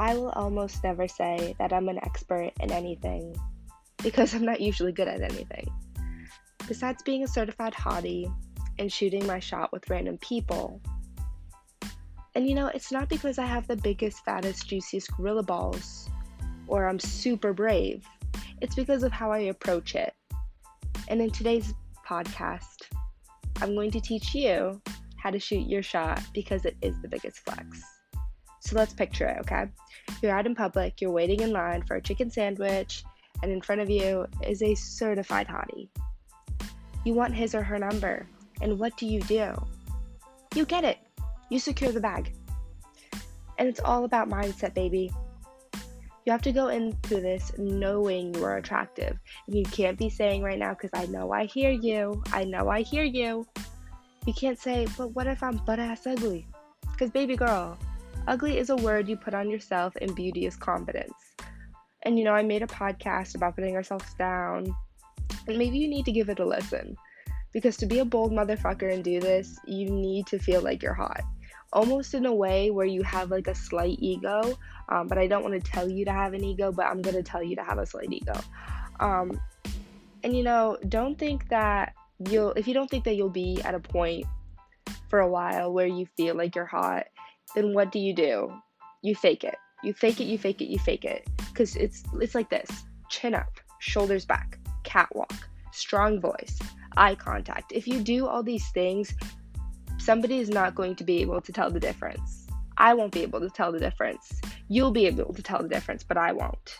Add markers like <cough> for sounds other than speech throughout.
I will almost never say that I'm an expert in anything because I'm not usually good at anything. Besides being a certified hottie and shooting my shot with random people. And you know, it's not because I have the biggest, fattest, juiciest gorilla balls or I'm super brave. It's because of how I approach it. And in today's podcast, I'm going to teach you how to shoot your shot because it is the biggest flex. So let's picture it, okay? You're out in public, you're waiting in line for a chicken sandwich, and in front of you is a certified hottie. You want his or her number, and what do you do? You get it. You secure the bag. And it's all about mindset, baby. You have to go into this knowing you are attractive. And you can't be saying right now, because I know I hear you. I know I hear you. You can't say, but what if I'm butt ass ugly? Because, baby girl, ugly is a word you put on yourself, and beauty is confidence. And you know, I made a podcast about putting ourselves down, and maybe you need to give it a listen. Because to be a bold motherfucker and do this, you need to feel like you're hot. Almost in a way where you have like a slight ego, um, but I don't want to tell you to have an ego, but I'm going to tell you to have a slight ego. Um, and you know, don't think that you'll, if you don't think that you'll be at a point for a while where you feel like you're hot, then what do you do? You fake it. You fake it, you fake it, you fake it. Because it's, it's like this chin up, shoulders back, catwalk, strong voice, eye contact. If you do all these things, somebody is not going to be able to tell the difference. I won't be able to tell the difference. You'll be able to tell the difference, but I won't.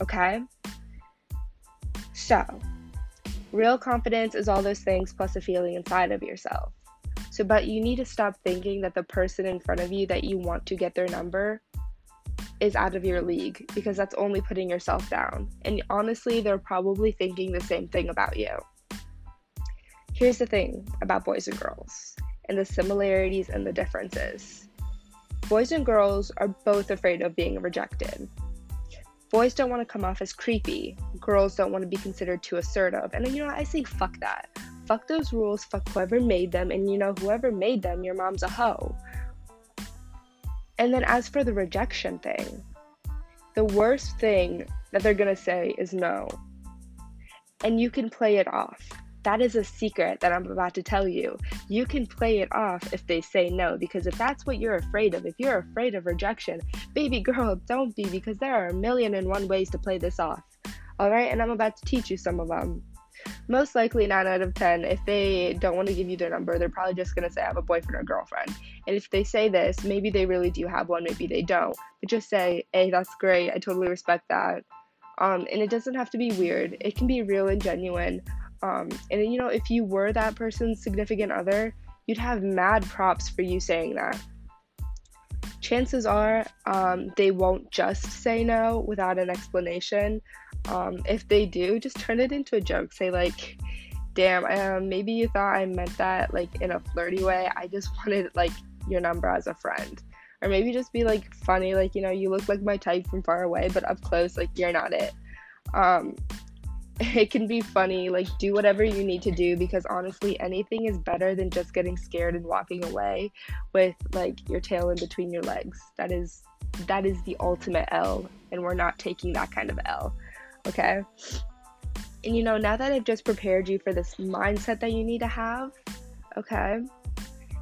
Okay? So, real confidence is all those things plus a feeling inside of yourself. So, but you need to stop thinking that the person in front of you that you want to get their number is out of your league because that's only putting yourself down. And honestly, they're probably thinking the same thing about you. Here's the thing about boys and girls and the similarities and the differences. Boys and girls are both afraid of being rejected. Boys don't want to come off as creepy. Girls don't want to be considered too assertive. And you know, I say fuck that. Fuck those rules, fuck whoever made them, and you know, whoever made them, your mom's a hoe. And then as for the rejection thing, the worst thing that they're gonna say is no. And you can play it off. That is a secret that I'm about to tell you. You can play it off if they say no, because if that's what you're afraid of, if you're afraid of rejection, baby girl, don't be, because there are a million and one ways to play this off. All right, and I'm about to teach you some of them. Most likely, 9 out of 10, if they don't want to give you their number, they're probably just to say, I have a boyfriend or girlfriend. And if they say this, maybe they really do have one, maybe they don't. But just say, hey, that's great. I totally respect that. Um, and it doesn't have to be weird, it can be real and genuine. Um, and you know, if you were that person's significant other, you'd have mad props for you saying that. Chances are um, they won't just say no without an explanation. Um, if they do, just turn it into a joke. Say, like, damn, um, maybe you thought I meant that like in a flirty way. I just <laughs> wanted like your number as a friend. Or maybe just be like funny, like, you know, you look like my type from far away, but up close, like, you're not it. Um, <laughs> it can be funny like do whatever you need to do because honestly anything is better than just getting scared and walking away with like your tail in between your legs that is that is the ultimate l and we're not taking that kind of l okay and you know now that i've just prepared you for this mindset that you need to have okay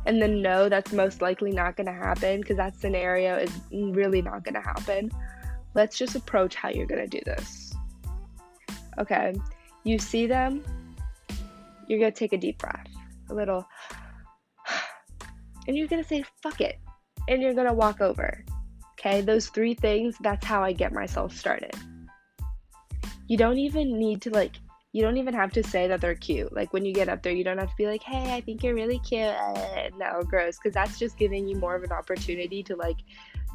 and then no that's most likely not going to happen because that scenario is really not going to happen let's just approach how you're going to do this Okay, you see them, you're gonna take a deep breath, a little, and you're gonna say, fuck it, and you're gonna walk over. Okay, those three things, that's how I get myself started. You don't even need to, like, you don't even have to say that they're cute. Like, when you get up there, you don't have to be like, hey, I think you're really cute. No, gross, because that's just giving you more of an opportunity to, like,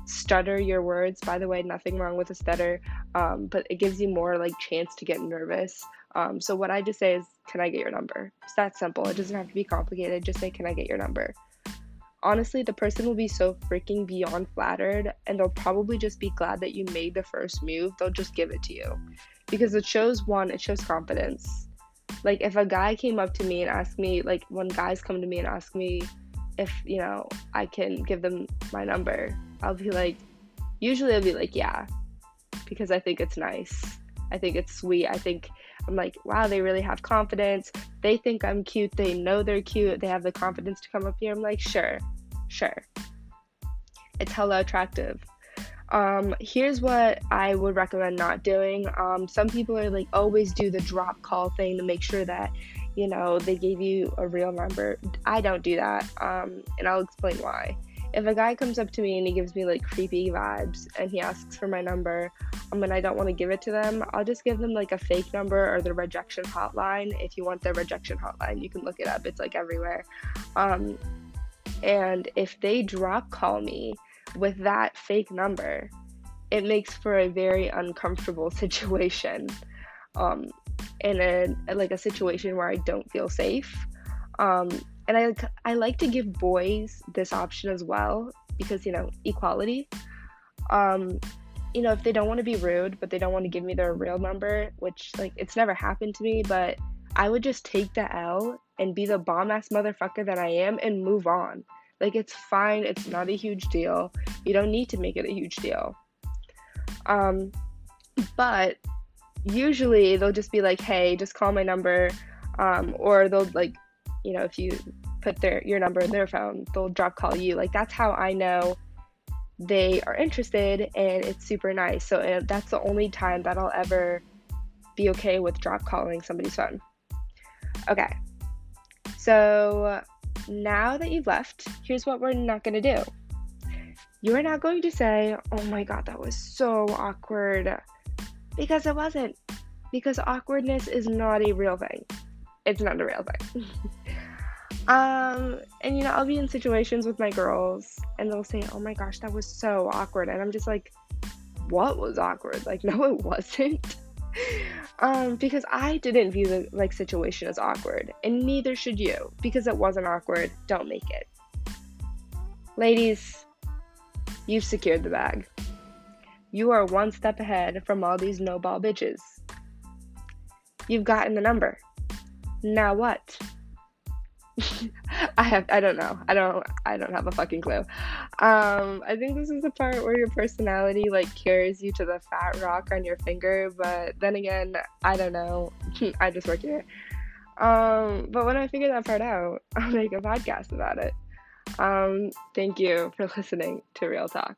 stutter your words. By the way, nothing wrong with a stutter, um, but it gives you more like chance to get nervous. Um, so what I just say is, "Can I get your number?" It's that simple. It doesn't have to be complicated. Just say, "Can I get your number?" Honestly, the person will be so freaking beyond flattered, and they'll probably just be glad that you made the first move. They'll just give it to you because it shows one, it shows confidence. Like if a guy came up to me and asked me, like when guys come to me and ask me if you know I can give them my number, I'll be like, Usually I'll be like, yeah, because I think it's nice. I think it's sweet. I think I'm like, wow, they really have confidence. They think I'm cute. They know they're cute. They have the confidence to come up here. I'm like, sure, sure. It's hella attractive. Um, here's what I would recommend not doing. Um, some people are like, always do the drop call thing to make sure that, you know, they gave you a real number. I don't do that. Um, and I'll explain why if a guy comes up to me and he gives me like creepy vibes and he asks for my number um, and I don't want to give it to them, I'll just give them like a fake number or the rejection hotline. If you want the rejection hotline, you can look it up, it's like everywhere. Um, and if they drop call me with that fake number, it makes for a very uncomfortable <laughs> situation. Um, in a like a situation where I don't feel safe. Um, and I I like to give boys this option as well because you know equality. Um, you know if they don't want to be rude, but they don't want to give me their real number, which like it's never happened to me, but I would just take the L and be the bomb ass motherfucker that I am and move on. Like it's fine, it's not a huge deal. You don't need to make it a huge deal. Um, but usually they'll just be like, "Hey, just call my number," um, or they'll like you know, if you put their your number in their phone, they'll drop call you. Like that's how I know they are interested and it's super nice. So that's the only time that I'll ever be okay with drop calling somebody's phone. Okay. So now that you've left, here's what we're not going to do. You are not going to say, "Oh my god, that was so awkward." Because it wasn't. Because awkwardness is not a real thing. It's not a real thing. <laughs> Um, and you know, I'll be in situations with my girls and they'll say, Oh my gosh, that was so awkward. And I'm just like, What was awkward? Like, <laughs> no, it wasn't. Um, because I didn't view the like situation as awkward, and neither should you. Because it wasn't awkward, don't make it. Ladies, you've secured the bag. You are one step ahead from all these no ball bitches. You've gotten the number. Now what? <laughs> I have I don't know. I don't I don't have a fucking clue. Um I think this is the part where your personality like carries you to the fat rock on your finger, but then again, I don't know. <laughs> I just work here. Um but when I figure that part out, <laughs> I'll make a podcast about it. Um thank you for listening to Real Talk.